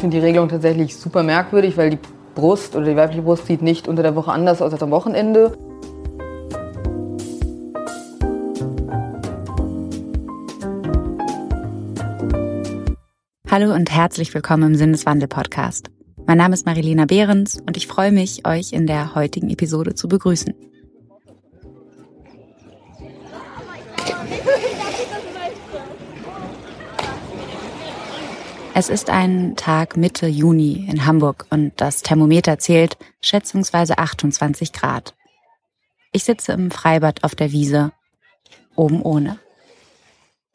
Ich finde die Regelung tatsächlich super merkwürdig, weil die Brust oder die weibliche Brust sieht nicht unter der Woche anders aus als am Wochenende. Hallo und herzlich willkommen im Sinneswandel-Podcast. Mein Name ist Marilena Behrens und ich freue mich, euch in der heutigen Episode zu begrüßen. Es ist ein Tag Mitte Juni in Hamburg und das Thermometer zählt schätzungsweise 28 Grad. Ich sitze im Freibad auf der Wiese, oben ohne.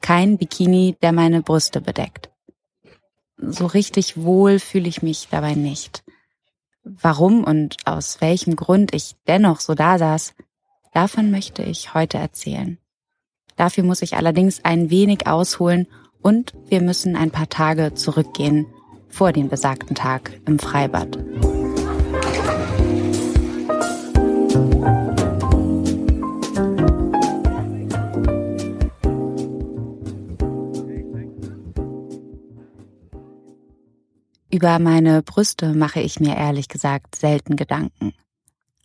Kein Bikini, der meine Brüste bedeckt. So richtig wohl fühle ich mich dabei nicht. Warum und aus welchem Grund ich dennoch so da saß, davon möchte ich heute erzählen. Dafür muss ich allerdings ein wenig ausholen und wir müssen ein paar Tage zurückgehen vor dem besagten Tag im Freibad. Über meine Brüste mache ich mir ehrlich gesagt selten Gedanken.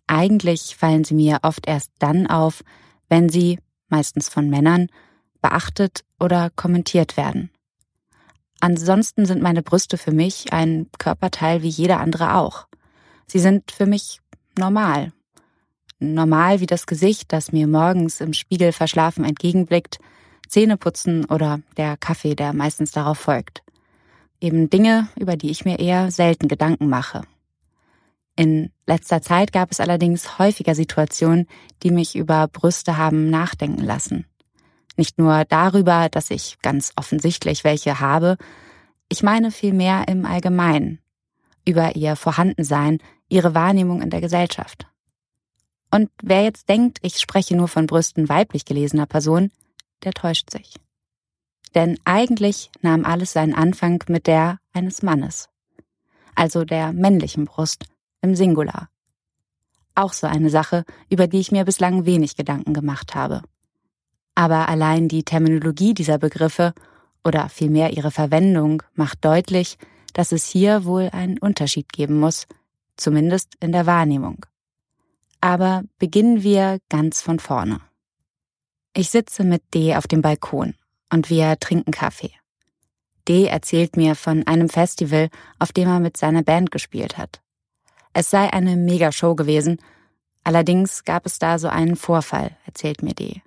Eigentlich fallen sie mir oft erst dann auf, wenn sie, meistens von Männern, beachtet oder kommentiert werden. Ansonsten sind meine Brüste für mich ein Körperteil wie jeder andere auch. Sie sind für mich normal. Normal wie das Gesicht, das mir morgens im Spiegel verschlafen entgegenblickt, Zähneputzen oder der Kaffee, der meistens darauf folgt. Eben Dinge, über die ich mir eher selten Gedanken mache. In letzter Zeit gab es allerdings häufiger Situationen, die mich über Brüste haben nachdenken lassen. Nicht nur darüber, dass ich ganz offensichtlich welche habe, ich meine vielmehr im Allgemeinen, über ihr Vorhandensein, ihre Wahrnehmung in der Gesellschaft. Und wer jetzt denkt, ich spreche nur von Brüsten weiblich gelesener Personen, der täuscht sich. Denn eigentlich nahm alles seinen Anfang mit der eines Mannes, also der männlichen Brust im Singular. Auch so eine Sache, über die ich mir bislang wenig Gedanken gemacht habe. Aber allein die Terminologie dieser Begriffe oder vielmehr ihre Verwendung macht deutlich, dass es hier wohl einen Unterschied geben muss, zumindest in der Wahrnehmung. Aber beginnen wir ganz von vorne. Ich sitze mit D auf dem Balkon und wir trinken Kaffee. D erzählt mir von einem Festival, auf dem er mit seiner Band gespielt hat. Es sei eine Megashow gewesen, allerdings gab es da so einen Vorfall, erzählt mir D.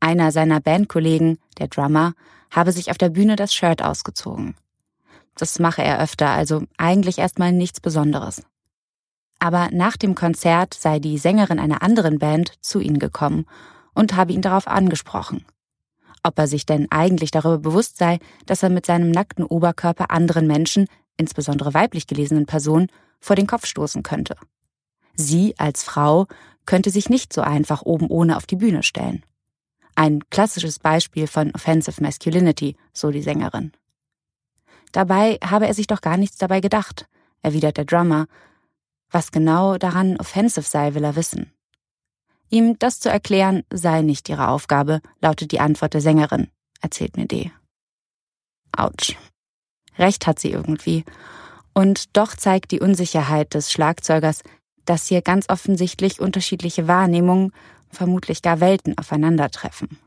Einer seiner Bandkollegen, der Drummer, habe sich auf der Bühne das Shirt ausgezogen. Das mache er öfter, also eigentlich erstmal nichts Besonderes. Aber nach dem Konzert sei die Sängerin einer anderen Band zu ihm gekommen und habe ihn darauf angesprochen. Ob er sich denn eigentlich darüber bewusst sei, dass er mit seinem nackten Oberkörper anderen Menschen, insbesondere weiblich gelesenen Personen, vor den Kopf stoßen könnte. Sie als Frau könnte sich nicht so einfach oben ohne auf die Bühne stellen. Ein klassisches Beispiel von Offensive Masculinity, so die Sängerin. Dabei habe er sich doch gar nichts dabei gedacht, erwidert der Drummer. Was genau daran offensive sei, will er wissen. Ihm das zu erklären, sei nicht ihre Aufgabe, lautet die Antwort der Sängerin, erzählt mir D. Autsch. Recht hat sie irgendwie. Und doch zeigt die Unsicherheit des Schlagzeugers, dass hier ganz offensichtlich unterschiedliche Wahrnehmungen vermutlich gar Welten aufeinandertreffen.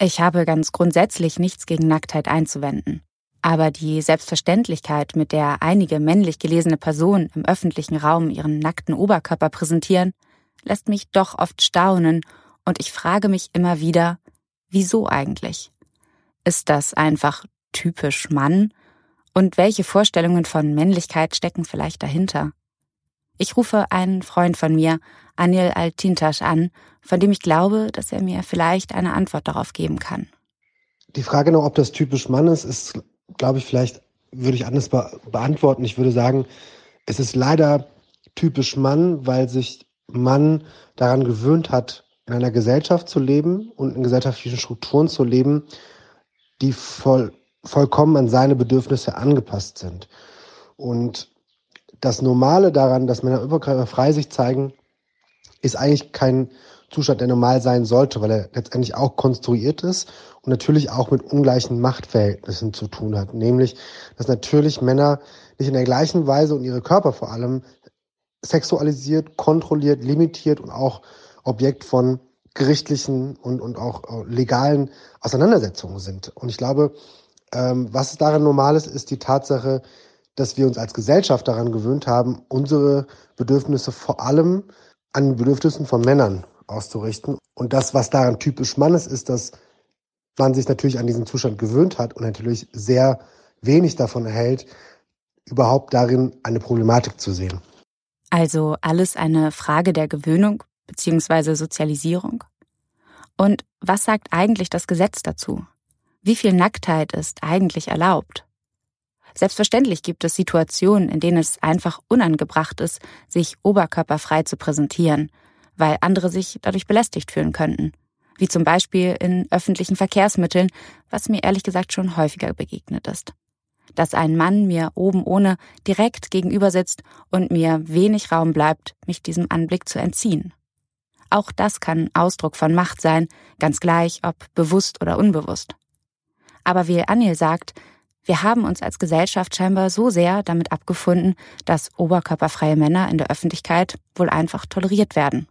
Ich habe ganz grundsätzlich nichts gegen Nacktheit einzuwenden. Aber die Selbstverständlichkeit, mit der einige männlich gelesene Personen im öffentlichen Raum ihren nackten Oberkörper präsentieren, lässt mich doch oft staunen und ich frage mich immer wieder, wieso eigentlich? Ist das einfach typisch Mann? Und welche Vorstellungen von Männlichkeit stecken vielleicht dahinter? Ich rufe einen Freund von mir, Anil Altintasch, an, von dem ich glaube, dass er mir vielleicht eine Antwort darauf geben kann. Die Frage noch, ob das typisch Mann ist, ist, glaube ich, vielleicht würde ich anders be beantworten. Ich würde sagen, es ist leider typisch Mann, weil sich Mann daran gewöhnt hat, in einer Gesellschaft zu leben und in gesellschaftlichen Strukturen zu leben, die voll, vollkommen an seine Bedürfnisse angepasst sind. Und das Normale daran, dass Männer Überkörper frei sich zeigen, ist eigentlich kein Zustand, der normal sein sollte, weil er letztendlich auch konstruiert ist und natürlich auch mit ungleichen Machtverhältnissen zu tun hat. Nämlich, dass natürlich Männer nicht in der gleichen Weise und ihre Körper vor allem sexualisiert, kontrolliert, limitiert und auch Objekt von gerichtlichen und, und auch legalen Auseinandersetzungen sind. Und ich glaube, ähm, was daran normal ist, ist die Tatsache, dass wir uns als Gesellschaft daran gewöhnt haben, unsere Bedürfnisse vor allem an den Bedürfnissen von Männern auszurichten. Und das, was daran typisch Mannes ist, dass man sich natürlich an diesen Zustand gewöhnt hat und natürlich sehr wenig davon erhält, überhaupt darin eine Problematik zu sehen. Also alles eine Frage der Gewöhnung bzw. Sozialisierung? Und was sagt eigentlich das Gesetz dazu? Wie viel Nacktheit ist eigentlich erlaubt? Selbstverständlich gibt es Situationen, in denen es einfach unangebracht ist, sich oberkörperfrei zu präsentieren, weil andere sich dadurch belästigt fühlen könnten. Wie zum Beispiel in öffentlichen Verkehrsmitteln, was mir ehrlich gesagt schon häufiger begegnet ist. Dass ein Mann mir oben ohne direkt gegenüber sitzt und mir wenig Raum bleibt, mich diesem Anblick zu entziehen. Auch das kann Ausdruck von Macht sein, ganz gleich ob bewusst oder unbewusst. Aber wie Anil sagt, wir haben uns als Gesellschaft scheinbar so sehr damit abgefunden, dass oberkörperfreie Männer in der Öffentlichkeit wohl einfach toleriert werden.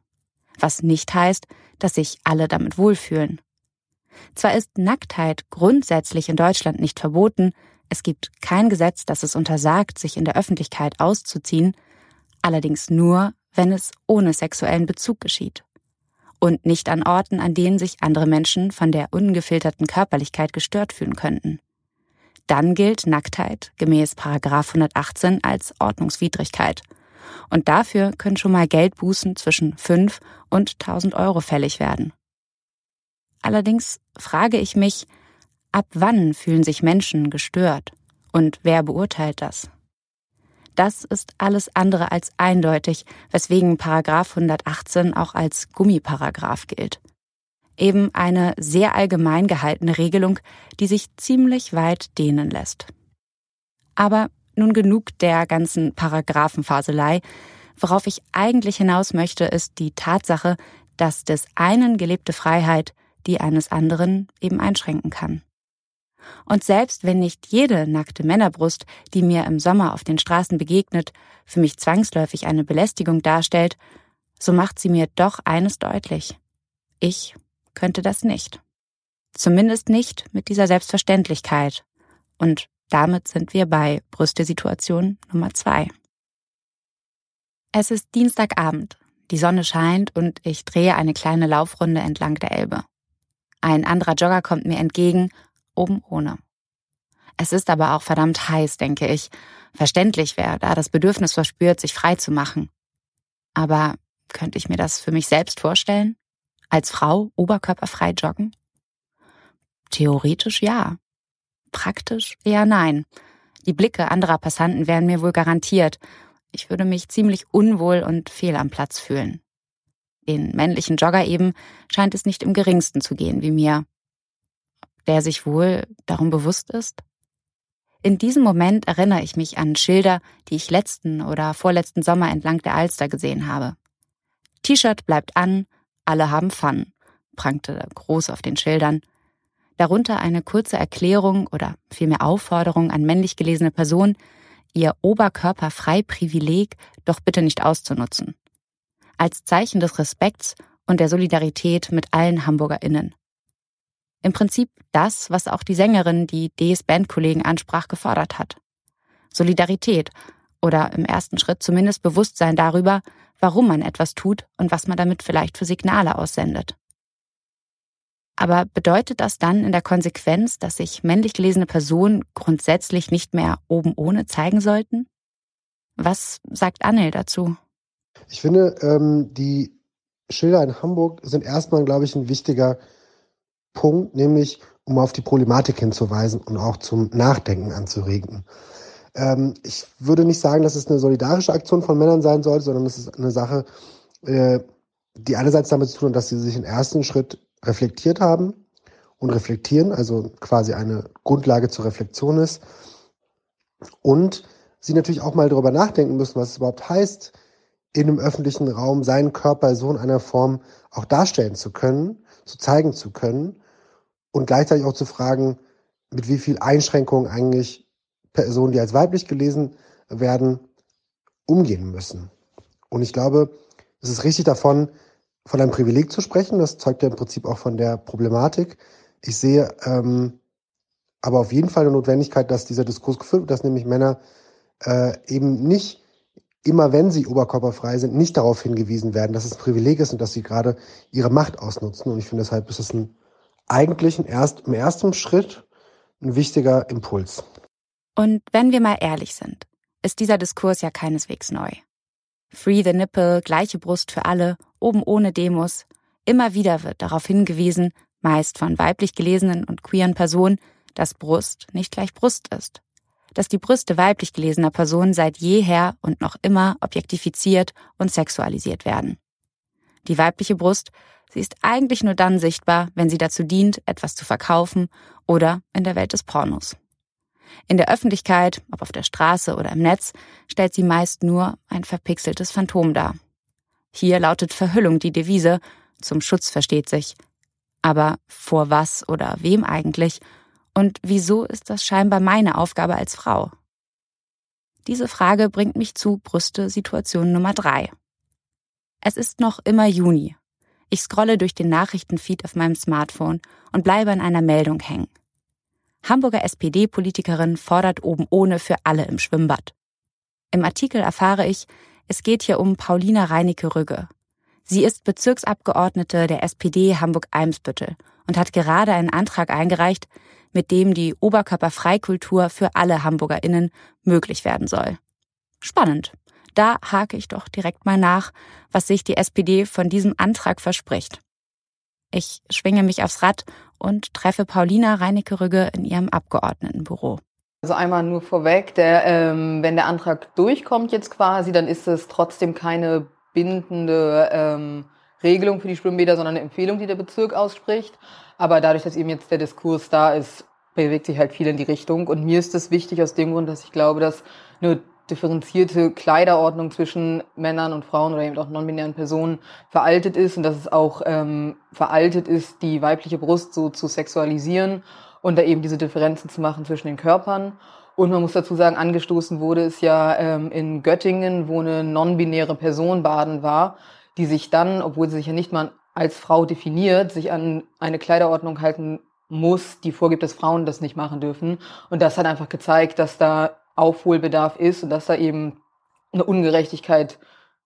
Was nicht heißt, dass sich alle damit wohlfühlen. Zwar ist Nacktheit grundsätzlich in Deutschland nicht verboten, es gibt kein Gesetz, das es untersagt, sich in der Öffentlichkeit auszuziehen, allerdings nur, wenn es ohne sexuellen Bezug geschieht. Und nicht an Orten, an denen sich andere Menschen von der ungefilterten Körperlichkeit gestört fühlen könnten. Dann gilt Nacktheit gemäß 118 als Ordnungswidrigkeit. Und dafür können schon mal Geldbußen zwischen 5 und 1000 Euro fällig werden. Allerdings frage ich mich, ab wann fühlen sich Menschen gestört? Und wer beurteilt das? Das ist alles andere als eindeutig, weswegen Paragraph 118 auch als Gummiparagraph gilt eben eine sehr allgemein gehaltene Regelung, die sich ziemlich weit dehnen lässt. Aber nun genug der ganzen Paragraphenfaselei. Worauf ich eigentlich hinaus möchte, ist die Tatsache, dass des einen gelebte Freiheit die eines anderen eben einschränken kann. Und selbst wenn nicht jede nackte Männerbrust, die mir im Sommer auf den Straßen begegnet, für mich zwangsläufig eine Belästigung darstellt, so macht sie mir doch eines deutlich. Ich könnte das nicht. Zumindest nicht mit dieser Selbstverständlichkeit. Und damit sind wir bei Brüste-Situation Nummer zwei. Es ist Dienstagabend. Die Sonne scheint und ich drehe eine kleine Laufrunde entlang der Elbe. Ein anderer Jogger kommt mir entgegen, oben ohne. Es ist aber auch verdammt heiß, denke ich. Verständlich wäre, da das Bedürfnis verspürt, sich frei zu machen. Aber könnte ich mir das für mich selbst vorstellen? Als Frau oberkörperfrei joggen? Theoretisch ja. Praktisch eher nein. Die Blicke anderer Passanten wären mir wohl garantiert. Ich würde mich ziemlich unwohl und fehl am Platz fühlen. Den männlichen Jogger eben scheint es nicht im geringsten zu gehen wie mir. Der sich wohl darum bewusst ist? In diesem Moment erinnere ich mich an Schilder, die ich letzten oder vorletzten Sommer entlang der Alster gesehen habe. T-Shirt bleibt an, alle haben Fun, prangte groß auf den Schildern. Darunter eine kurze Erklärung oder vielmehr Aufforderung an männlich gelesene Personen, ihr Oberkörperfrei-Privileg doch bitte nicht auszunutzen. Als Zeichen des Respekts und der Solidarität mit allen HamburgerInnen. Im Prinzip das, was auch die Sängerin, die Ds Bandkollegen ansprach, gefordert hat. Solidarität oder im ersten Schritt zumindest Bewusstsein darüber, warum man etwas tut und was man damit vielleicht für Signale aussendet. Aber bedeutet das dann in der Konsequenz, dass sich männlich gelesene Personen grundsätzlich nicht mehr oben ohne zeigen sollten? Was sagt Annel dazu? Ich finde, ähm, die Schilder in Hamburg sind erstmal, glaube ich, ein wichtiger Punkt, nämlich um auf die Problematik hinzuweisen und auch zum Nachdenken anzuregen. Ähm, ich würde nicht sagen, dass es eine solidarische Aktion von Männern sein sollte, sondern es ist eine Sache, äh, die einerseits damit zu tun hat, dass sie sich im ersten Schritt reflektiert haben und reflektieren, also quasi eine Grundlage zur Reflexion ist. Und sie natürlich auch mal darüber nachdenken müssen, was es überhaupt heißt, in einem öffentlichen Raum seinen Körper so in einer Form auch darstellen zu können, zu zeigen zu können und gleichzeitig auch zu fragen, mit wie viel Einschränkungen eigentlich Personen, die als weiblich gelesen werden, umgehen müssen. Und ich glaube, es ist richtig davon, von einem Privileg zu sprechen. Das zeugt ja im Prinzip auch von der Problematik. Ich sehe ähm, aber auf jeden Fall eine Notwendigkeit, dass dieser Diskurs geführt wird, dass nämlich Männer äh, eben nicht immer wenn sie oberkörperfrei sind, nicht darauf hingewiesen werden, dass es ein Privileg ist und dass sie gerade ihre Macht ausnutzen. Und ich finde deshalb ist es ein eigentlich ein erst, im ersten Schritt ein wichtiger Impuls. Und wenn wir mal ehrlich sind, ist dieser Diskurs ja keineswegs neu. Free the Nipple, gleiche Brust für alle, oben ohne Demos. Immer wieder wird darauf hingewiesen, meist von weiblich gelesenen und queeren Personen, dass Brust nicht gleich Brust ist. Dass die Brüste weiblich gelesener Personen seit jeher und noch immer objektifiziert und sexualisiert werden. Die weibliche Brust, sie ist eigentlich nur dann sichtbar, wenn sie dazu dient, etwas zu verkaufen oder in der Welt des Pornos. In der Öffentlichkeit, ob auf der Straße oder im Netz, stellt sie meist nur ein verpixeltes Phantom dar. Hier lautet Verhüllung die Devise, zum Schutz versteht sich. Aber vor was oder wem eigentlich? Und wieso ist das scheinbar meine Aufgabe als Frau? Diese Frage bringt mich zu Brüste Situation Nummer drei. Es ist noch immer Juni. Ich scrolle durch den Nachrichtenfeed auf meinem Smartphone und bleibe an einer Meldung hängen. Hamburger SPD-Politikerin fordert oben ohne für alle im Schwimmbad. Im Artikel erfahre ich, es geht hier um Paulina Reinecke-Rügge. Sie ist Bezirksabgeordnete der SPD Hamburg-Eimsbüttel und hat gerade einen Antrag eingereicht, mit dem die Oberkörperfreikultur für alle HamburgerInnen möglich werden soll. Spannend. Da hake ich doch direkt mal nach, was sich die SPD von diesem Antrag verspricht. Ich schwinge mich aufs Rad und treffe Paulina Reinecke-Rügge in ihrem Abgeordnetenbüro. Also einmal nur vorweg, der, ähm, wenn der Antrag durchkommt jetzt quasi, dann ist es trotzdem keine bindende ähm, Regelung für die Schwimmbäder, sondern eine Empfehlung, die der Bezirk ausspricht. Aber dadurch, dass eben jetzt der Diskurs da ist, bewegt sich halt viel in die Richtung. Und mir ist es wichtig aus dem Grund, dass ich glaube, dass eine differenzierte Kleiderordnung zwischen Männern und Frauen oder eben auch non-binären Personen veraltet ist und dass es auch ähm, veraltet ist, die weibliche Brust so zu sexualisieren und da eben diese Differenzen zu machen zwischen den Körpern. Und man muss dazu sagen, angestoßen wurde es ja ähm, in Göttingen, wo eine non-binäre Person baden war, die sich dann, obwohl sie sich ja nicht mal als Frau definiert, sich an eine Kleiderordnung halten muss, die vorgibt, dass Frauen das nicht machen dürfen. Und das hat einfach gezeigt, dass da Aufholbedarf ist und dass da eben eine Ungerechtigkeit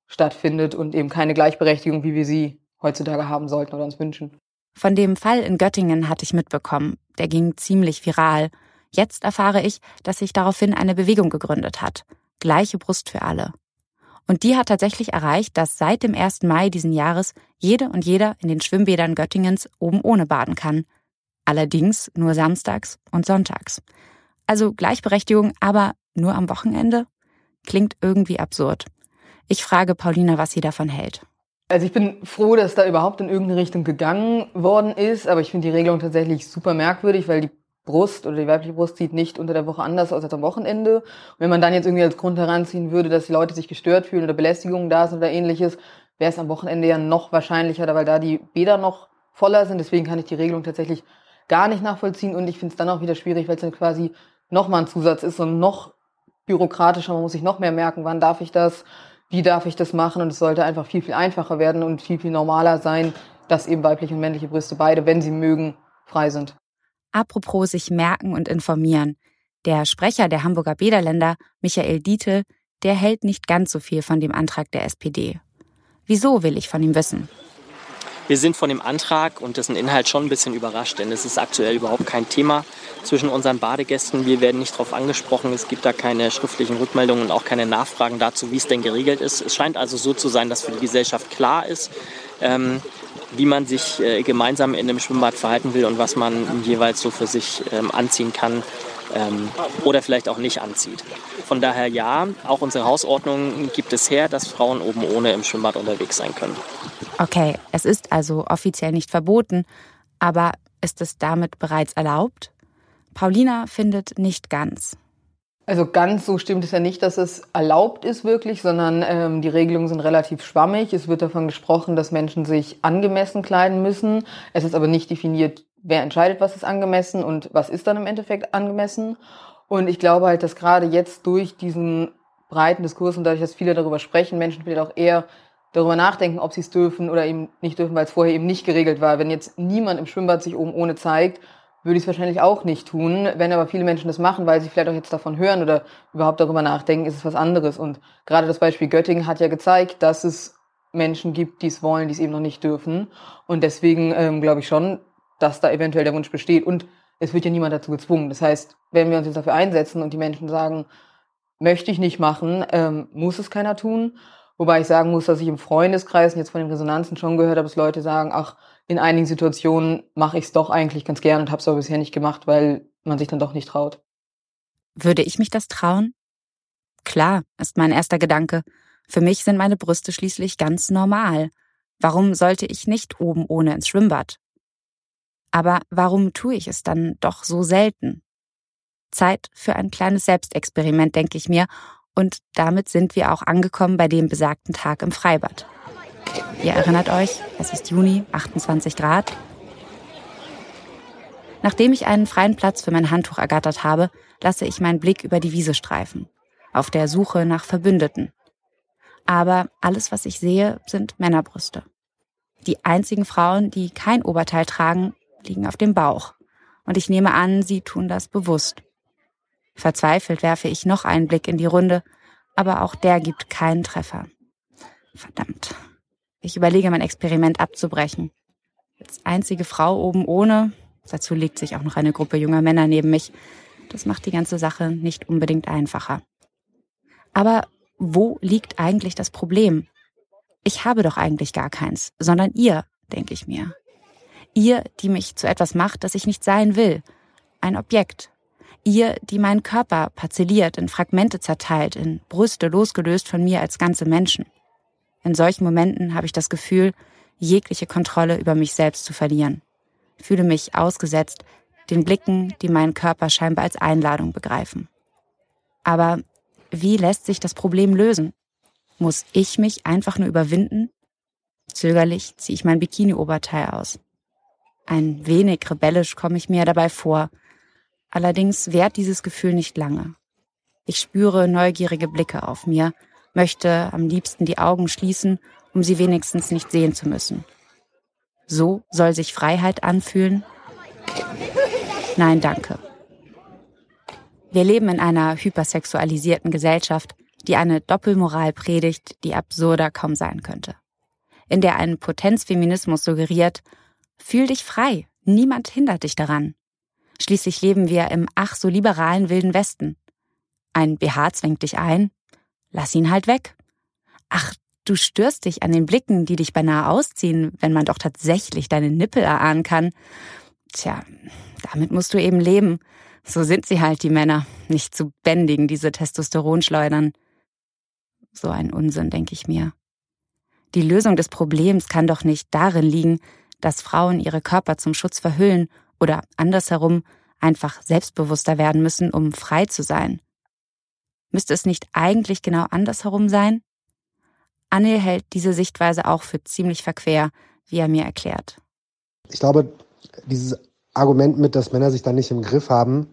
stattfindet und eben keine Gleichberechtigung, wie wir sie heutzutage haben sollten oder uns wünschen. Von dem Fall in Göttingen hatte ich mitbekommen. Der ging ziemlich viral. Jetzt erfahre ich, dass sich daraufhin eine Bewegung gegründet hat. Gleiche Brust für alle. Und die hat tatsächlich erreicht, dass seit dem 1. Mai diesen Jahres jede und jeder in den Schwimmbädern Göttingens oben ohne baden kann. Allerdings nur samstags und sonntags. Also Gleichberechtigung, aber nur am Wochenende? Klingt irgendwie absurd. Ich frage Paulina, was sie davon hält. Also ich bin froh, dass da überhaupt in irgendeine Richtung gegangen worden ist, aber ich finde die Regelung tatsächlich super merkwürdig, weil die Brust oder die weibliche Brust sieht nicht unter der Woche anders aus als am Wochenende. Und wenn man dann jetzt irgendwie als Grund heranziehen würde, dass die Leute sich gestört fühlen oder Belästigungen da sind oder ähnliches, wäre es am Wochenende ja noch wahrscheinlicher, weil da die Bäder noch voller sind. Deswegen kann ich die Regelung tatsächlich gar nicht nachvollziehen und ich finde es dann auch wieder schwierig, weil es dann quasi nochmal ein Zusatz ist und noch bürokratischer, man muss sich noch mehr merken, wann darf ich das, wie darf ich das machen und es sollte einfach viel, viel einfacher werden und viel, viel normaler sein, dass eben weibliche und männliche Brüste beide, wenn sie mögen, frei sind. Apropos sich merken und informieren. Der Sprecher der Hamburger Bäderländer, Michael Dietl, der hält nicht ganz so viel von dem Antrag der SPD. Wieso will ich von ihm wissen? Wir sind von dem Antrag und dessen Inhalt schon ein bisschen überrascht, denn es ist aktuell überhaupt kein Thema zwischen unseren Badegästen. Wir werden nicht darauf angesprochen. Es gibt da keine schriftlichen Rückmeldungen und auch keine Nachfragen dazu, wie es denn geregelt ist. Es scheint also so zu sein, dass für die Gesellschaft klar ist, ähm, wie man sich äh, gemeinsam in einem Schwimmbad verhalten will und was man jeweils so für sich ähm, anziehen kann ähm, oder vielleicht auch nicht anzieht. Von daher ja, auch unsere Hausordnung gibt es her, dass Frauen oben ohne im Schwimmbad unterwegs sein können. Okay, es ist also offiziell nicht verboten, aber ist es damit bereits erlaubt? Paulina findet nicht ganz. Also ganz so stimmt es ja nicht, dass es erlaubt ist wirklich, sondern ähm, die Regelungen sind relativ schwammig. Es wird davon gesprochen, dass Menschen sich angemessen kleiden müssen. Es ist aber nicht definiert, wer entscheidet, was ist angemessen und was ist dann im Endeffekt angemessen. Und ich glaube halt, dass gerade jetzt durch diesen breiten Diskurs und dadurch, dass viele darüber sprechen, Menschen vielleicht auch eher darüber nachdenken, ob sie es dürfen oder eben nicht dürfen, weil es vorher eben nicht geregelt war. Wenn jetzt niemand im Schwimmbad sich oben ohne zeigt, würde ich es wahrscheinlich auch nicht tun. Wenn aber viele Menschen das machen, weil sie vielleicht auch jetzt davon hören oder überhaupt darüber nachdenken, ist es was anderes. Und gerade das Beispiel Göttingen hat ja gezeigt, dass es Menschen gibt, die es wollen, die es eben noch nicht dürfen. Und deswegen ähm, glaube ich schon, dass da eventuell der Wunsch besteht. Und es wird ja niemand dazu gezwungen. Das heißt, wenn wir uns jetzt dafür einsetzen und die Menschen sagen, möchte ich nicht machen, ähm, muss es keiner tun. Wobei ich sagen muss, dass ich im Freundeskreis jetzt von den Resonanzen schon gehört habe, dass Leute sagen, ach, in einigen Situationen mache ich es doch eigentlich ganz gern und habe es aber bisher nicht gemacht, weil man sich dann doch nicht traut. Würde ich mich das trauen? Klar, ist mein erster Gedanke. Für mich sind meine Brüste schließlich ganz normal. Warum sollte ich nicht oben ohne ins Schwimmbad? Aber warum tue ich es dann doch so selten? Zeit für ein kleines Selbstexperiment, denke ich mir, und damit sind wir auch angekommen bei dem besagten Tag im Freibad. Ihr erinnert euch, es ist Juni, 28 Grad. Nachdem ich einen freien Platz für mein Handtuch ergattert habe, lasse ich meinen Blick über die Wiese streifen, auf der Suche nach Verbündeten. Aber alles, was ich sehe, sind Männerbrüste. Die einzigen Frauen, die kein Oberteil tragen, liegen auf dem Bauch. Und ich nehme an, sie tun das bewusst. Verzweifelt werfe ich noch einen Blick in die Runde, aber auch der gibt keinen Treffer. Verdammt. Ich überlege, mein Experiment abzubrechen. Als einzige Frau oben ohne, dazu legt sich auch noch eine Gruppe junger Männer neben mich, das macht die ganze Sache nicht unbedingt einfacher. Aber wo liegt eigentlich das Problem? Ich habe doch eigentlich gar keins, sondern ihr, denke ich mir. Ihr, die mich zu etwas macht, das ich nicht sein will. Ein Objekt, Ihr, die meinen Körper parzelliert, in Fragmente zerteilt, in Brüste losgelöst von mir als ganze Menschen. In solchen Momenten habe ich das Gefühl, jegliche Kontrolle über mich selbst zu verlieren. Fühle mich ausgesetzt, den Blicken, die meinen Körper scheinbar als Einladung begreifen. Aber wie lässt sich das Problem lösen? Muss ich mich einfach nur überwinden? Zögerlich ziehe ich mein Bikini-Oberteil aus. Ein wenig rebellisch komme ich mir dabei vor, Allerdings währt dieses Gefühl nicht lange. Ich spüre neugierige Blicke auf mir, möchte am liebsten die Augen schließen, um sie wenigstens nicht sehen zu müssen. So soll sich Freiheit anfühlen? Nein, danke. Wir leben in einer hypersexualisierten Gesellschaft, die eine Doppelmoral predigt, die absurder kaum sein könnte. In der ein Potenzfeminismus suggeriert, fühl dich frei, niemand hindert dich daran. Schließlich leben wir im ach so liberalen Wilden Westen. Ein BH zwängt dich ein, lass ihn halt weg. Ach, du störst dich an den Blicken, die dich beinahe ausziehen, wenn man doch tatsächlich deine Nippel erahnen kann. Tja, damit musst du eben leben. So sind sie halt, die Männer. Nicht zu bändigen, diese Testosteronschleudern. So ein Unsinn, denke ich mir. Die Lösung des Problems kann doch nicht darin liegen, dass Frauen ihre Körper zum Schutz verhüllen oder andersherum einfach selbstbewusster werden müssen, um frei zu sein. Müsste es nicht eigentlich genau andersherum sein? Anil hält diese Sichtweise auch für ziemlich verquer, wie er mir erklärt. Ich glaube, dieses Argument mit, dass Männer sich dann nicht im Griff haben,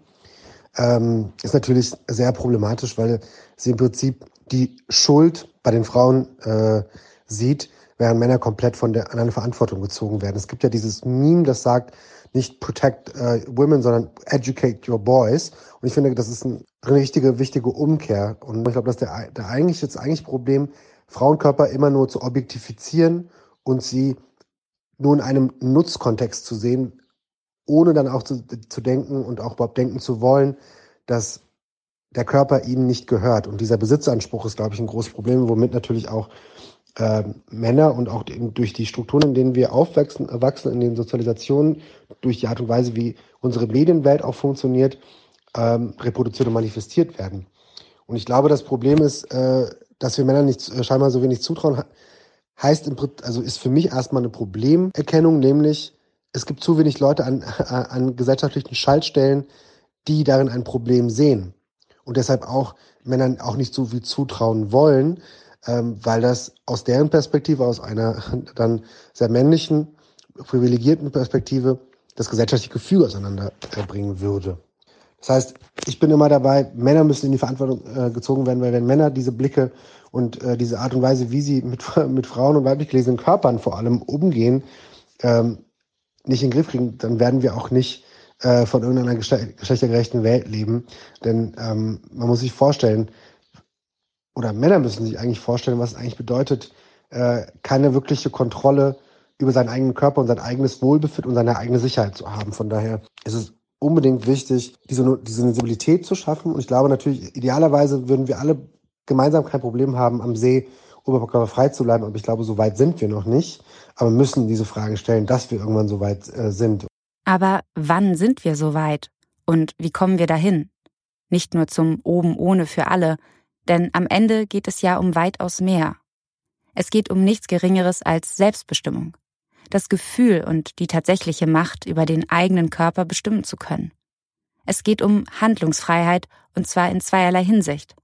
ähm, ist natürlich sehr problematisch, weil sie im Prinzip die Schuld bei den Frauen äh, sieht, während Männer komplett von der, an eine Verantwortung gezogen werden. Es gibt ja dieses Meme, das sagt, nicht protect uh, women, sondern educate your boys. Und ich finde, das ist eine richtige, wichtige Umkehr. Und ich glaube, dass der, der eigentlich das eigentliche Problem, Frauenkörper immer nur zu objektifizieren und sie nur in einem Nutzkontext zu sehen, ohne dann auch zu, zu denken und auch überhaupt denken zu wollen, dass der Körper ihnen nicht gehört. Und dieser Besitzanspruch ist, glaube ich, ein großes Problem, womit natürlich auch äh, Männer und auch durch die Strukturen, in denen wir aufwachsen, erwachsen, in den Sozialisationen, durch die Art und Weise, wie unsere Medienwelt auch funktioniert, ähm, reproduziert und manifestiert werden. Und ich glaube, das Problem ist, äh, dass wir Männern nicht äh, scheinbar so wenig zutrauen, heißt im also ist für mich erstmal eine Problemerkennung, nämlich es gibt zu wenig Leute an, an gesellschaftlichen Schaltstellen, die darin ein Problem sehen. und deshalb auch Männern auch nicht so viel zutrauen wollen, ähm, weil das aus deren Perspektive, aus einer dann sehr männlichen, privilegierten Perspektive, das gesellschaftliche Gefüge auseinanderbringen würde. Das heißt, ich bin immer dabei, Männer müssen in die Verantwortung äh, gezogen werden, weil wenn Männer diese Blicke und äh, diese Art und Weise, wie sie mit, mit Frauen und weiblich gelesenen Körpern vor allem umgehen, ähm, nicht in den Griff kriegen, dann werden wir auch nicht äh, von irgendeiner geschlechtergerechten Welt leben. Denn ähm, man muss sich vorstellen, oder Männer müssen sich eigentlich vorstellen, was es eigentlich bedeutet, äh, keine wirkliche Kontrolle über seinen eigenen Körper und sein eigenes Wohlbefinden und seine eigene Sicherheit zu haben. Von daher ist es unbedingt wichtig, diese, diese Sensibilität zu schaffen. Und ich glaube natürlich, idealerweise würden wir alle gemeinsam kein Problem haben, am See oberkörperfrei zu bleiben. Aber ich glaube, so weit sind wir noch nicht. Aber wir müssen diese Fragen stellen, dass wir irgendwann so weit äh, sind. Aber wann sind wir so weit? Und wie kommen wir dahin? Nicht nur zum Oben ohne für alle, denn am Ende geht es ja um weitaus mehr. Es geht um nichts Geringeres als Selbstbestimmung. Das Gefühl und die tatsächliche Macht über den eigenen Körper bestimmen zu können. Es geht um Handlungsfreiheit und zwar in zweierlei Hinsicht.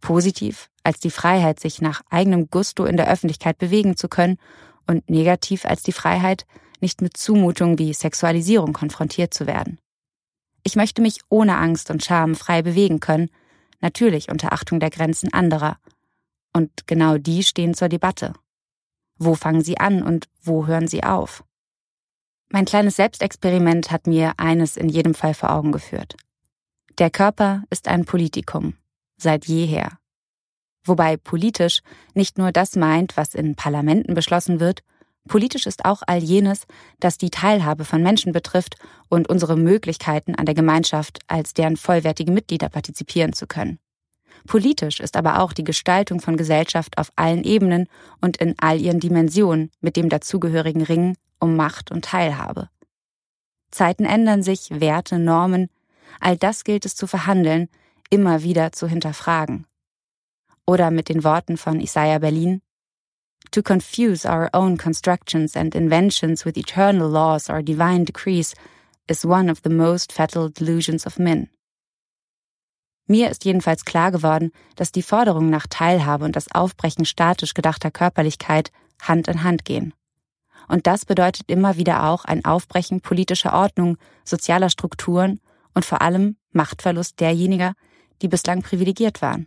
Positiv als die Freiheit, sich nach eigenem Gusto in der Öffentlichkeit bewegen zu können und negativ als die Freiheit, nicht mit Zumutungen wie Sexualisierung konfrontiert zu werden. Ich möchte mich ohne Angst und Scham frei bewegen können, natürlich unter Achtung der Grenzen anderer. Und genau die stehen zur Debatte. Wo fangen sie an und wo hören sie auf? Mein kleines Selbstexperiment hat mir eines in jedem Fall vor Augen geführt. Der Körper ist ein Politikum, seit jeher. Wobei politisch nicht nur das meint, was in Parlamenten beschlossen wird, Politisch ist auch all jenes, das die Teilhabe von Menschen betrifft und unsere Möglichkeiten an der Gemeinschaft als deren vollwertige Mitglieder partizipieren zu können. Politisch ist aber auch die Gestaltung von Gesellschaft auf allen Ebenen und in all ihren Dimensionen mit dem dazugehörigen Ringen um Macht und Teilhabe. Zeiten ändern sich, Werte, Normen, all das gilt es zu verhandeln, immer wieder zu hinterfragen. Oder mit den Worten von Isaiah Berlin, to confuse our own constructions and inventions with eternal laws or divine decrees is one of the most fatal delusions of men. Mir ist jedenfalls klar geworden, dass die Forderung nach Teilhabe und das Aufbrechen statisch gedachter Körperlichkeit Hand in Hand gehen. Und das bedeutet immer wieder auch ein Aufbrechen politischer Ordnung, sozialer Strukturen und vor allem Machtverlust derjenigen, die bislang privilegiert waren.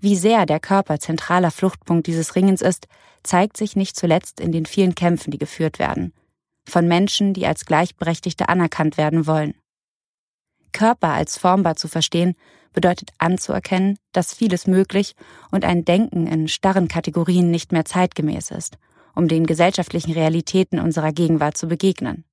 Wie sehr der Körper zentraler Fluchtpunkt dieses Ringens ist, zeigt sich nicht zuletzt in den vielen Kämpfen, die geführt werden. Von Menschen, die als Gleichberechtigte anerkannt werden wollen. Körper als formbar zu verstehen, bedeutet anzuerkennen, dass vieles möglich und ein Denken in starren Kategorien nicht mehr zeitgemäß ist, um den gesellschaftlichen Realitäten unserer Gegenwart zu begegnen.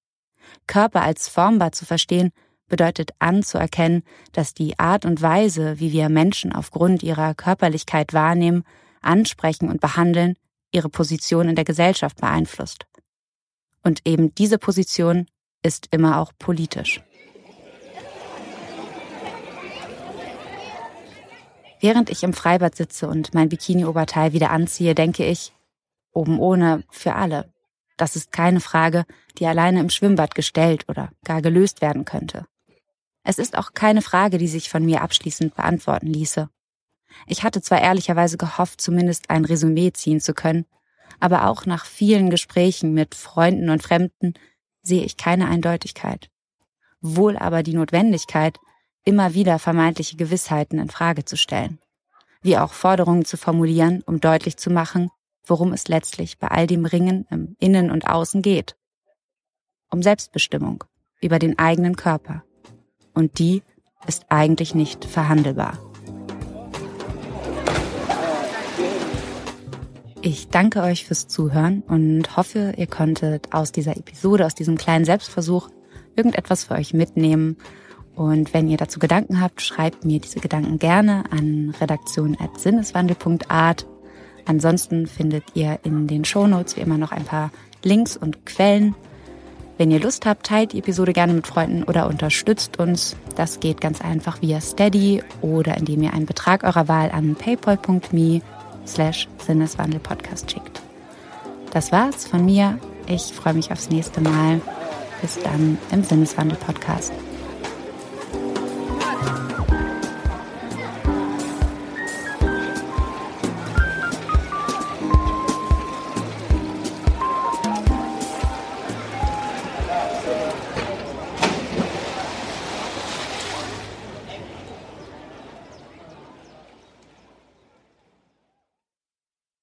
Körper als formbar zu verstehen, bedeutet anzuerkennen, dass die Art und Weise, wie wir Menschen aufgrund ihrer Körperlichkeit wahrnehmen, ansprechen und behandeln, ihre Position in der Gesellschaft beeinflusst. Und eben diese Position ist immer auch politisch. Während ich im Freibad sitze und mein Bikini-Oberteil wieder anziehe, denke ich, oben ohne für alle. Das ist keine Frage, die alleine im Schwimmbad gestellt oder gar gelöst werden könnte. Es ist auch keine Frage, die sich von mir abschließend beantworten ließe. Ich hatte zwar ehrlicherweise gehofft, zumindest ein Resümee ziehen zu können, aber auch nach vielen Gesprächen mit Freunden und Fremden sehe ich keine Eindeutigkeit. Wohl aber die Notwendigkeit, immer wieder vermeintliche Gewissheiten in Frage zu stellen, wie auch Forderungen zu formulieren, um deutlich zu machen, worum es letztlich bei all dem Ringen im Innen und Außen geht. Um Selbstbestimmung über den eigenen Körper und die ist eigentlich nicht verhandelbar. Ich danke euch fürs Zuhören und hoffe, ihr konntet aus dieser Episode, aus diesem kleinen Selbstversuch irgendetwas für euch mitnehmen. Und wenn ihr dazu Gedanken habt, schreibt mir diese Gedanken gerne an redaktion.sinneswandel.art. Ansonsten findet ihr in den Shownotes wie immer noch ein paar Links und Quellen wenn ihr Lust habt, teilt die Episode gerne mit Freunden oder unterstützt uns. Das geht ganz einfach via Steady oder indem ihr einen Betrag eurer Wahl an paypal.me slash Sinneswandelpodcast schickt. Das war's von mir. Ich freue mich aufs nächste Mal. Bis dann im Sinneswandel Podcast.